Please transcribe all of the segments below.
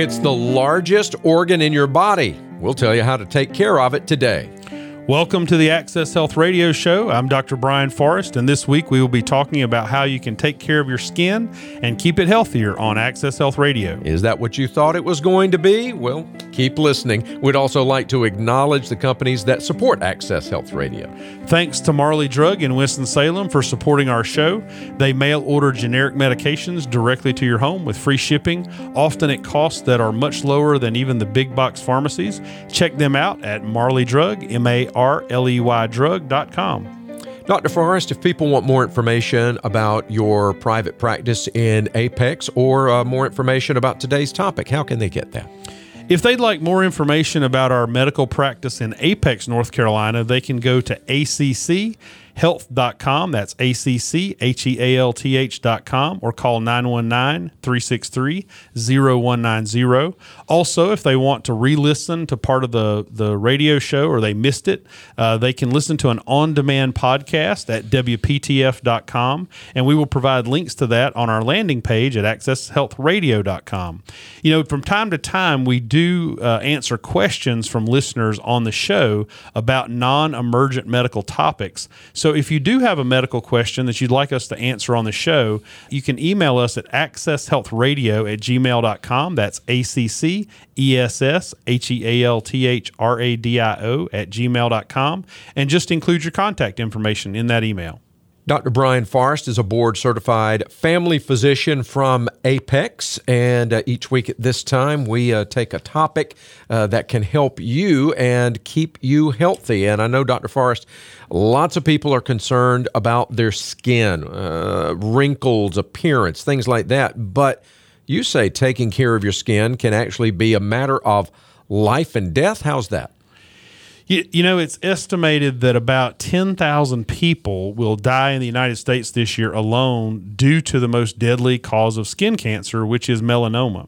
It's the largest organ in your body. We'll tell you how to take care of it today. Welcome to the Access Health Radio Show. I'm Dr. Brian Forrest, and this week we will be talking about how you can take care of your skin and keep it healthier on Access Health Radio. Is that what you thought it was going to be? Well, keep listening. We'd also like to acknowledge the companies that support Access Health Radio. Thanks to Marley Drug in Winston-Salem for supporting our show. They mail order generic medications directly to your home with free shipping, often at costs that are much lower than even the big box pharmacies. Check them out at Marley Drug, M A drug.com. Dr. Forrest, if people want more information about your private practice in Apex or uh, more information about today's topic, how can they get that? If they'd like more information about our medical practice in Apex, North Carolina, they can go to ACC health.com. That's A C C H E A L T H.com or call 919 363 0190. Also, if they want to re listen to part of the, the radio show or they missed it, uh, they can listen to an on demand podcast at WPTF.com. And we will provide links to that on our landing page at accesshealthradio.com. You know, from time to time, we do uh, answer questions from listeners on the show about non emergent medical topics. So so if you do have a medical question that you'd like us to answer on the show, you can email us at accesshealthradio at gmail.com. That's A C C E S S H E A L T H R A D I O at gmail.com. And just include your contact information in that email. Dr. Brian Forrest is a board certified family physician from Apex. And uh, each week at this time, we uh, take a topic uh, that can help you and keep you healthy. And I know, Dr. Forrest, lots of people are concerned about their skin, uh, wrinkles, appearance, things like that. But you say taking care of your skin can actually be a matter of life and death. How's that? You, you know, it's estimated that about 10,000 people will die in the United States this year alone due to the most deadly cause of skin cancer, which is melanoma.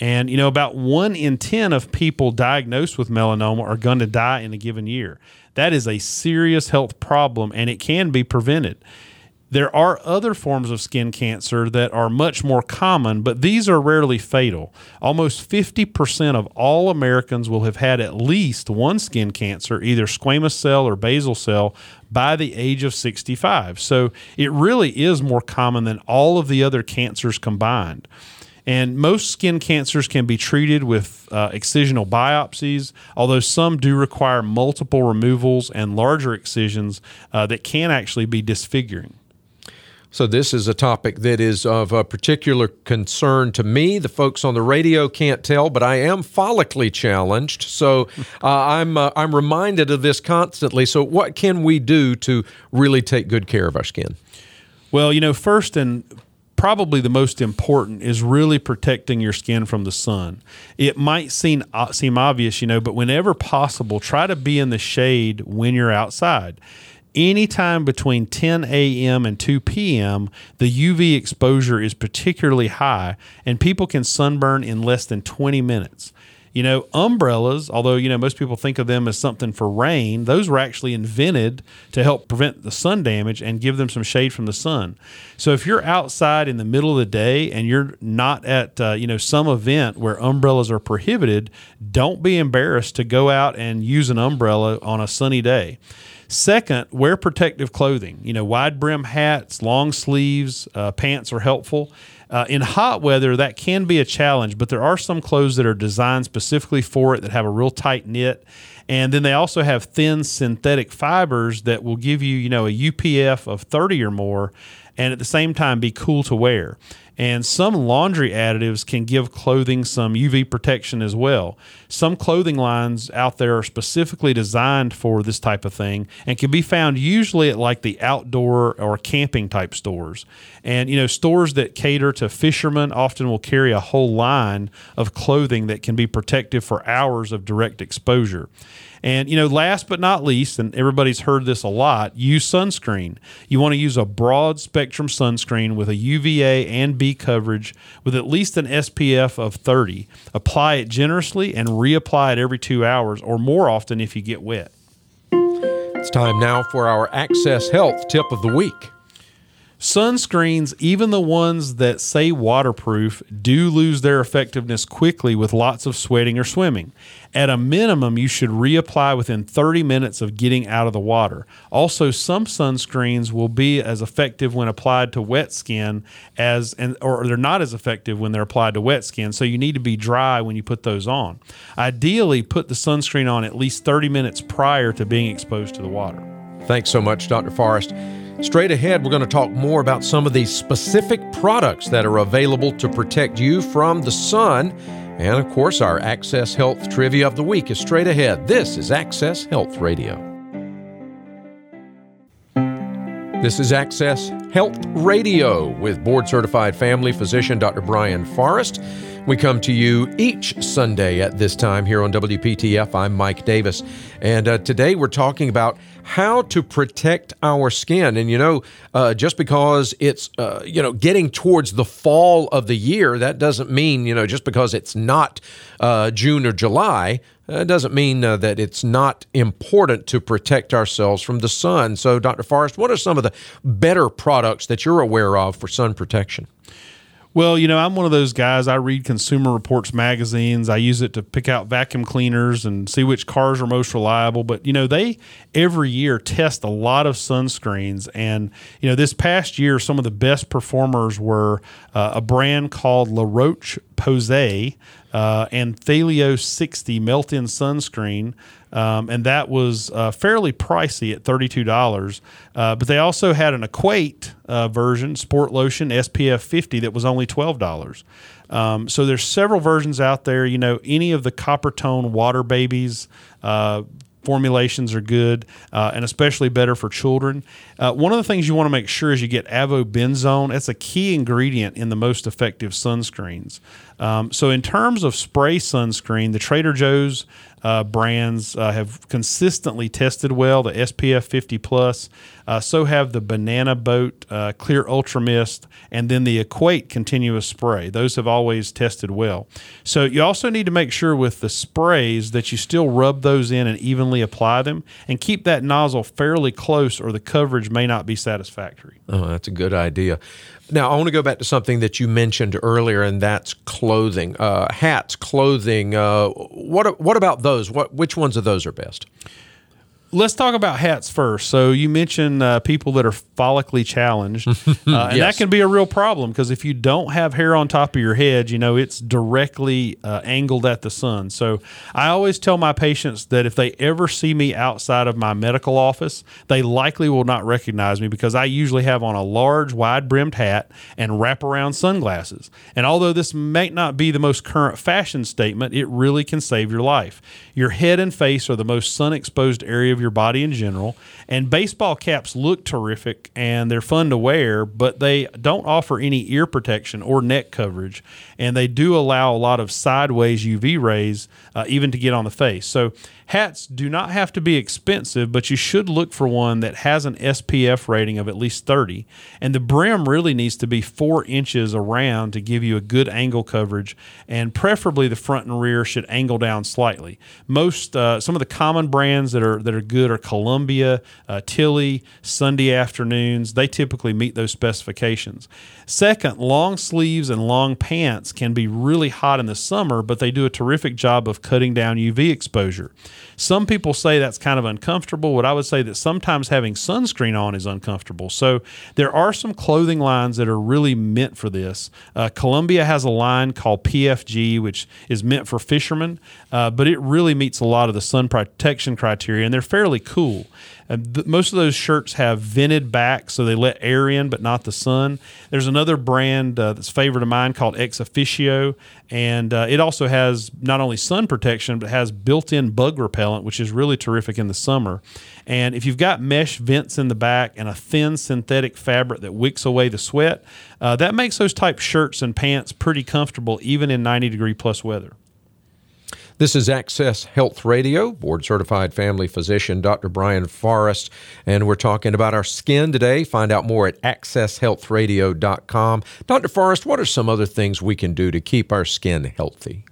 And, you know, about one in 10 of people diagnosed with melanoma are going to die in a given year. That is a serious health problem and it can be prevented. There are other forms of skin cancer that are much more common, but these are rarely fatal. Almost 50% of all Americans will have had at least one skin cancer, either squamous cell or basal cell, by the age of 65. So it really is more common than all of the other cancers combined. And most skin cancers can be treated with uh, excisional biopsies, although some do require multiple removals and larger excisions uh, that can actually be disfiguring. So, this is a topic that is of a particular concern to me. The folks on the radio can't tell, but I am follically challenged. So, uh, I'm, uh, I'm reminded of this constantly. So, what can we do to really take good care of our skin? Well, you know, first and probably the most important is really protecting your skin from the sun. It might seem uh, seem obvious, you know, but whenever possible, try to be in the shade when you're outside anytime between 10 a.m. and 2 p.m., the UV exposure is particularly high, and people can sunburn in less than 20 minutes. You know, umbrellas, although, you know, most people think of them as something for rain, those were actually invented to help prevent the sun damage and give them some shade from the sun. So if you're outside in the middle of the day and you're not at, uh, you know, some event where umbrellas are prohibited, don't be embarrassed to go out and use an umbrella on a sunny day. Second, wear protective clothing. You know, wide brim hats, long sleeves, uh, pants are helpful. Uh, in hot weather, that can be a challenge, but there are some clothes that are designed specifically for it that have a real tight knit. And then they also have thin synthetic fibers that will give you, you know, a UPF of 30 or more and at the same time be cool to wear. And some laundry additives can give clothing some UV protection as well. Some clothing lines out there are specifically designed for this type of thing and can be found usually at like the outdoor or camping type stores. And, you know, stores that cater to fishermen often will carry a whole line of clothing that can be protective for hours of direct exposure. And, you know, last but not least, and everybody's heard this a lot, use sunscreen. You want to use a broad spectrum sunscreen with a UVA and B coverage with at least an SPF of 30. Apply it generously and reapply it every two hours or more often if you get wet. It's time now for our Access Health tip of the week. Sunscreens, even the ones that say waterproof, do lose their effectiveness quickly with lots of sweating or swimming. At a minimum, you should reapply within 30 minutes of getting out of the water. Also, some sunscreens will be as effective when applied to wet skin as and or they're not as effective when they're applied to wet skin, so you need to be dry when you put those on. Ideally, put the sunscreen on at least 30 minutes prior to being exposed to the water. Thanks so much, Dr. Forrest. Straight ahead, we're going to talk more about some of these specific products that are available to protect you from the sun. And of course, our Access Health Trivia of the Week is straight ahead. This is Access Health Radio. This is Access Health Radio with board certified family physician Dr. Brian Forrest. We come to you each Sunday at this time here on WPTF. I'm Mike Davis. And uh, today we're talking about how to protect our skin. And you know, uh, just because it's, uh, you know, getting towards the fall of the year, that doesn't mean, you know, just because it's not uh, June or July, uh, doesn't mean uh, that it's not important to protect ourselves from the sun. So, Dr. Forrest, what are some of the better products that you're aware of for sun protection? Well, you know, I'm one of those guys. I read Consumer Reports magazines. I use it to pick out vacuum cleaners and see which cars are most reliable. But, you know, they every year test a lot of sunscreens. And, you know, this past year, some of the best performers were uh, a brand called La Roche Posay uh, Anthelios 60 melt in sunscreen. Um, and that was uh, fairly pricey at $32. Uh, but they also had an Equate uh, version, Sport Lotion SPF 50, that was only $12. Um, so there's several versions out there. You know, any of the Coppertone Water Babies, uh, formulations are good uh, and especially better for children. Uh, one of the things you want to make sure is you get avobenzone. It's a key ingredient in the most effective sunscreens. Um, so, in terms of spray sunscreen, the Trader Joe's uh, brands uh, have consistently tested well. The SPF 50 plus, uh, so have the Banana Boat uh, Clear Ultra Mist, and then the Equate Continuous Spray. Those have always tested well. So you also need to make sure with the sprays that you still rub those in and evenly apply them, and keep that nozzle fairly close, or the coverage may not be satisfactory. Oh, that's a good idea. Now, I want to go back to something that you mentioned earlier, and that's clothing, uh, hats, clothing. Uh, what what about those? What which ones of those are best? Let's talk about hats first. So you mentioned uh, people that are follically challenged, uh, and yes. that can be a real problem because if you don't have hair on top of your head, you know it's directly uh, angled at the sun. So I always tell my patients that if they ever see me outside of my medical office, they likely will not recognize me because I usually have on a large, wide-brimmed hat and wraparound sunglasses. And although this may not be the most current fashion statement, it really can save your life. Your head and face are the most sun-exposed area of your body in general. And baseball caps look terrific and they're fun to wear, but they don't offer any ear protection or neck coverage. And they do allow a lot of sideways UV rays, uh, even to get on the face. So Hats do not have to be expensive, but you should look for one that has an SPF rating of at least 30. And the brim really needs to be four inches around to give you a good angle coverage. And preferably the front and rear should angle down slightly. Most, uh, some of the common brands that are that are good are Columbia, uh, Tilley, Sunday Afternoons. They typically meet those specifications. Second, long sleeves and long pants can be really hot in the summer, but they do a terrific job of cutting down UV exposure. Some people say that's kind of uncomfortable. What I would say that sometimes having sunscreen on is uncomfortable. So there are some clothing lines that are really meant for this. Uh, Columbia has a line called PFG, which is meant for fishermen, uh, but it really meets a lot of the sun protection criteria, and they're fairly cool. Uh, th- most of those shirts have vented back, so they let air in, but not the sun. There's another brand uh, that's favorite of mine called ExOfficio, and uh, it also has not only sun protection, but has built-in bug repellent, which is really terrific in the summer. And if you've got mesh vents in the back and a thin synthetic fabric that wicks away the sweat, uh, that makes those type shirts and pants pretty comfortable, even in 90 degree plus weather. This is Access Health Radio, board certified family physician Dr. Brian Forrest, and we're talking about our skin today. Find out more at accesshealthradio.com. Dr. Forrest, what are some other things we can do to keep our skin healthy?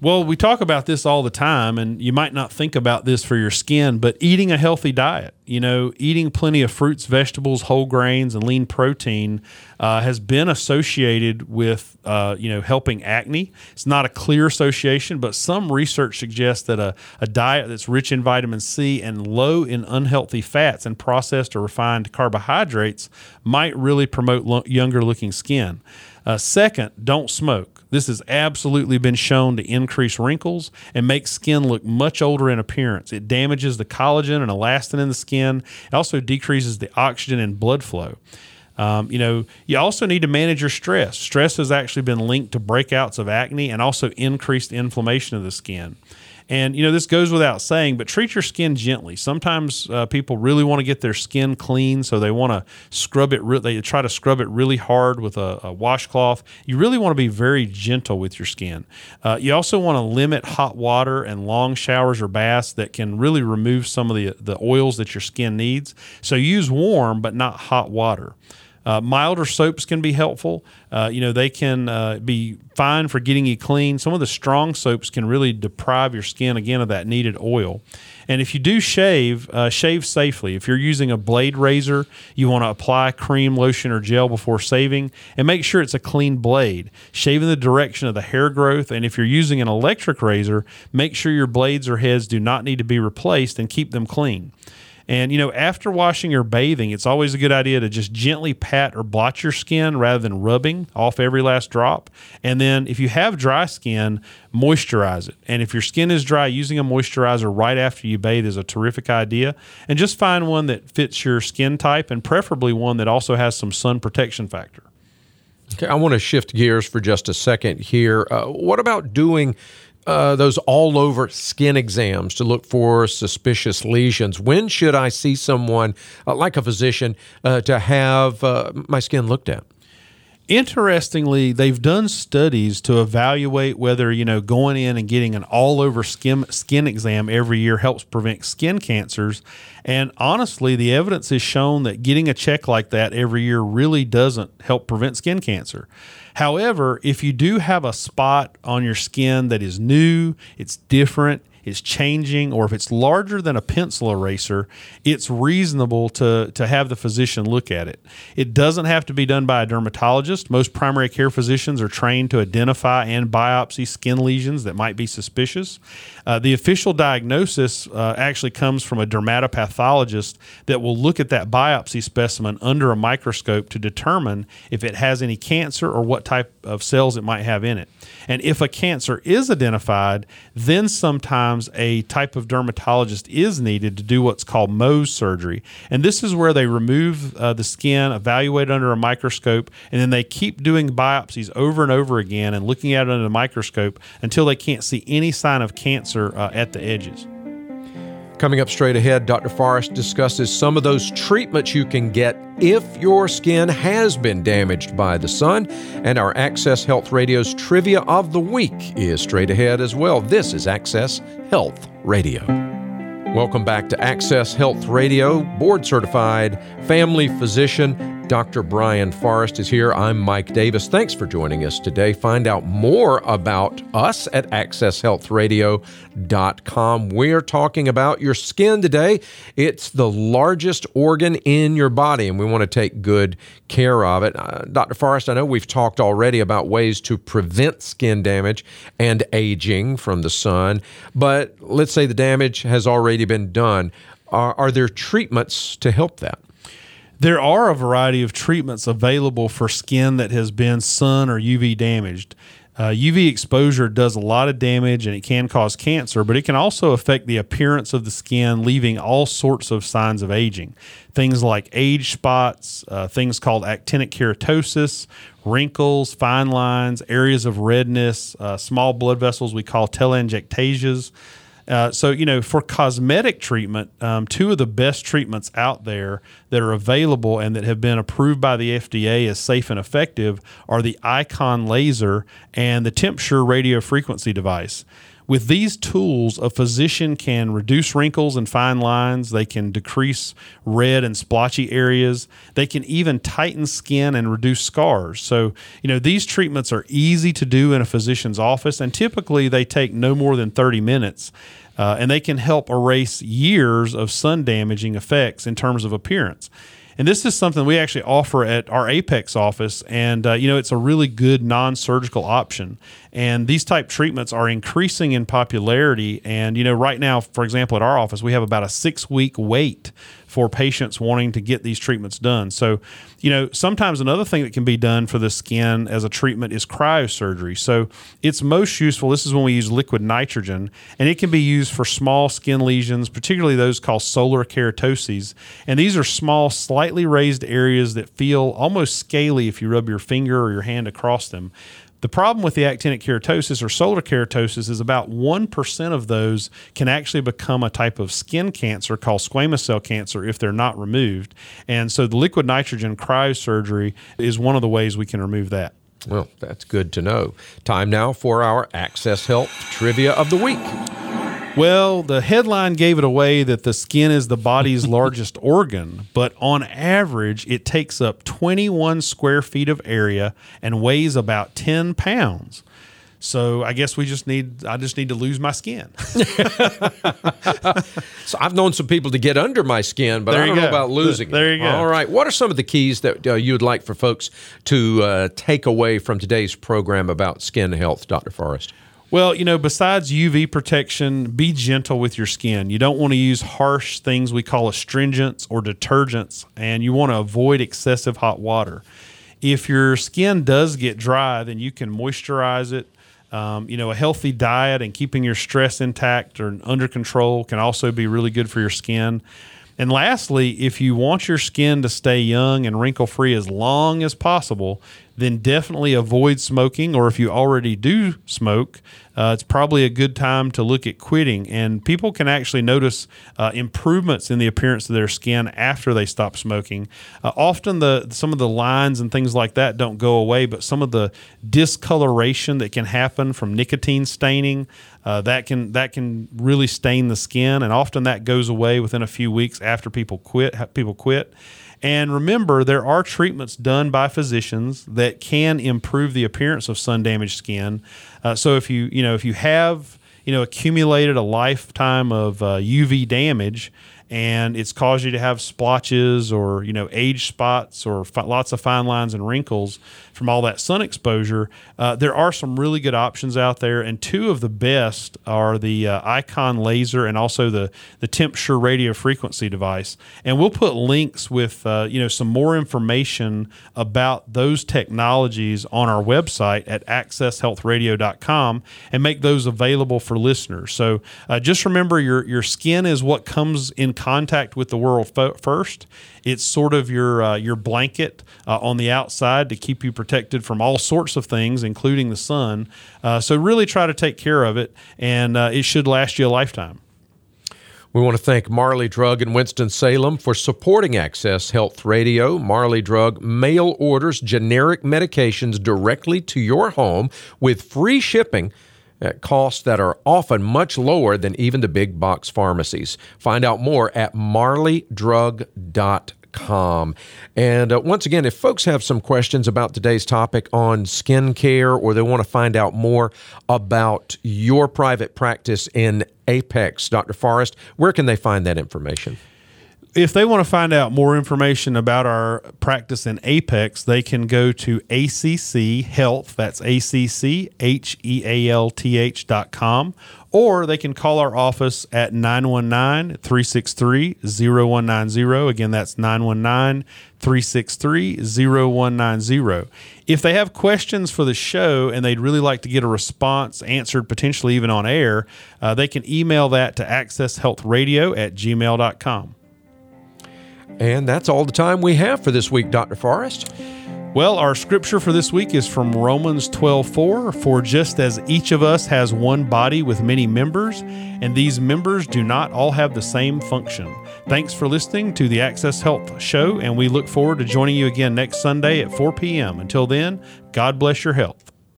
Well, we talk about this all the time, and you might not think about this for your skin, but eating a healthy diet, you know, eating plenty of fruits, vegetables, whole grains, and lean protein uh, has been associated with, uh, you know, helping acne. It's not a clear association, but some research suggests that a, a diet that's rich in vitamin C and low in unhealthy fats and processed or refined carbohydrates might really promote lo- younger looking skin. Uh, second, don't smoke. This has absolutely been shown to increase wrinkles and make skin look much older in appearance. It damages the collagen and elastin in the skin. It also decreases the oxygen and blood flow. Um, you know, you also need to manage your stress. Stress has actually been linked to breakouts of acne and also increased inflammation of the skin. And you know, this goes without saying, but treat your skin gently. Sometimes uh, people really want to get their skin clean, so they want to scrub it. Re- they try to scrub it really hard with a, a, washcloth. You really want to be very gentle with your skin. Uh, you also want to limit hot water and long showers or baths that can really remove some of the the oils that your skin needs. So use warm but not hot water. Uh, milder soaps can be helpful. Uh, you know, they can uh, be fine for getting you clean. Some of the strong soaps can really deprive your skin again of that needed oil. And if you do shave, uh, shave safely. If you're using a blade razor, you want to apply cream, lotion, or gel before shaving and make sure it's a clean blade. Shave in the direction of the hair growth. And if you're using an electric razor, make sure your blades or heads do not need to be replaced and keep them clean. And, you know, after washing or bathing, it's always a good idea to just gently pat or blot your skin rather than rubbing off every last drop. And then if you have dry skin, moisturize it. And if your skin is dry, using a moisturizer right after you bathe is a terrific idea. And just find one that fits your skin type and preferably one that also has some sun protection factor. Okay, I want to shift gears for just a second here. Uh, what about doing uh, those all over skin exams to look for suspicious lesions. When should I see someone, uh, like a physician, uh, to have uh, my skin looked at? Interestingly, they've done studies to evaluate whether you know going in and getting an all over skin skin exam every year helps prevent skin cancers. And honestly, the evidence has shown that getting a check like that every year really doesn't help prevent skin cancer. However, if you do have a spot on your skin that is new, it's different, is changing or if it's larger than a pencil eraser, it's reasonable to, to have the physician look at it. It doesn't have to be done by a dermatologist. Most primary care physicians are trained to identify and biopsy skin lesions that might be suspicious. Uh, the official diagnosis uh, actually comes from a dermatopathologist that will look at that biopsy specimen under a microscope to determine if it has any cancer or what type of cells it might have in it. And if a cancer is identified, then sometimes a type of dermatologist is needed to do what's called Mohs surgery. And this is where they remove uh, the skin, evaluate under a microscope, and then they keep doing biopsies over and over again and looking at it under the microscope until they can't see any sign of cancer uh, at the edges. Coming up straight ahead, Dr. Forrest discusses some of those treatments you can get if your skin has been damaged by the sun. And our Access Health Radio's Trivia of the Week is straight ahead as well. This is Access Health Radio. Welcome back to Access Health Radio. Board certified family physician Dr. Brian Forrest is here. I'm Mike Davis. Thanks for joining us today. Find out more about us at accesshealthradio.com. We're talking about your skin today. It's the largest organ in your body, and we want to take good care of it. Uh, Dr. Forrest, I know we've talked already about ways to prevent skin damage and aging from the sun, but let's say the damage has already been done. Are, are there treatments to help that? There are a variety of treatments available for skin that has been sun or UV damaged. Uh, UV exposure does a lot of damage and it can cause cancer, but it can also affect the appearance of the skin, leaving all sorts of signs of aging. Things like age spots, uh, things called actinic keratosis, wrinkles, fine lines, areas of redness, uh, small blood vessels we call telangiectasias. Uh, so, you know, for cosmetic treatment, um, two of the best treatments out there that are available and that have been approved by the FDA as safe and effective are the Icon laser and the TempSure radio frequency device. With these tools, a physician can reduce wrinkles and fine lines. They can decrease red and splotchy areas. They can even tighten skin and reduce scars. So, you know, these treatments are easy to do in a physician's office, and typically they take no more than 30 minutes. Uh, and they can help erase years of sun damaging effects in terms of appearance. And this is something we actually offer at our Apex office, and uh, you know it's a really good non-surgical option. And these type treatments are increasing in popularity. And you know, right now, for example, at our office, we have about a six-week wait for patients wanting to get these treatments done. So, you know, sometimes another thing that can be done for the skin as a treatment is cryosurgery. So, it's most useful. This is when we use liquid nitrogen, and it can be used for small skin lesions, particularly those called solar keratoses. And these are small, slightly raised areas that feel almost scaly if you rub your finger or your hand across them. The problem with the actinic keratosis or solar keratosis is about 1% of those can actually become a type of skin cancer called squamous cell cancer if they're not removed. And so the liquid nitrogen cryosurgery is one of the ways we can remove that. Well, that's good to know. Time now for our Access Health Trivia of the Week. Well, the headline gave it away that the skin is the body's largest organ, but on average, it takes up 21 square feet of area and weighs about 10 pounds. So I guess we just need I just need to lose my skin. so I've known some people to get under my skin, but there I don't know about losing. It. There you go. All right. What are some of the keys that uh, you would like for folks to uh, take away from today's program about skin health, Dr. Forrest? Well, you know, besides UV protection, be gentle with your skin. You don't want to use harsh things we call astringents or detergents, and you want to avoid excessive hot water. If your skin does get dry, then you can moisturize it. Um, you know, a healthy diet and keeping your stress intact or under control can also be really good for your skin. And lastly, if you want your skin to stay young and wrinkle free as long as possible, then definitely avoid smoking. Or if you already do smoke, uh, it's probably a good time to look at quitting. And people can actually notice uh, improvements in the appearance of their skin after they stop smoking. Uh, often, the some of the lines and things like that don't go away, but some of the discoloration that can happen from nicotine staining uh, that can that can really stain the skin, and often that goes away within a few weeks after people quit. People quit. And remember, there are treatments done by physicians that can improve the appearance of sun damaged skin. Uh, so if you you know if you have you know accumulated a lifetime of uh, UV damage and it's caused you to have splotches or you know age spots or fi- lots of fine lines and wrinkles from all that sun exposure, uh, there are some really good options out there, and two of the best are the uh, Icon laser and also the the TempSure radio frequency device. And we'll put links with uh, you know some more information about those technologies on our website at accesshealthradio.com and make those available for listeners. So uh, just remember your your skin is what comes in contact with the world fo- first. It's sort of your uh, your blanket uh, on the outside to keep you protected from all sorts of things, including the sun. Uh, so really try to take care of it, and uh, it should last you a lifetime. We want to thank Marley Drug in Winston-Salem for supporting Access Health Radio. Marley Drug mail orders generic medications directly to your home with free shipping at costs that are often much lower than even the big box pharmacies. Find out more at marleydrug.com. And uh, once again, if folks have some questions about today's topic on skincare or they want to find out more about your private practice in Apex, Dr. Forrest, where can they find that information? If they want to find out more information about our practice in Apex, they can go to ACC Health. That's A C C H E A L T H dot com. Or they can call our office at 919 363 0190. Again, that's 919 363 0190. If they have questions for the show and they'd really like to get a response answered, potentially even on air, uh, they can email that to accesshealthradio at gmail.com. And that's all the time we have for this week, Dr. Forrest. Well, our scripture for this week is from Romans 12:4, for just as each of us has one body with many members, and these members do not all have the same function. Thanks for listening to the Access Health show, and we look forward to joining you again next Sunday at 4 p.m. Until then, God bless your health.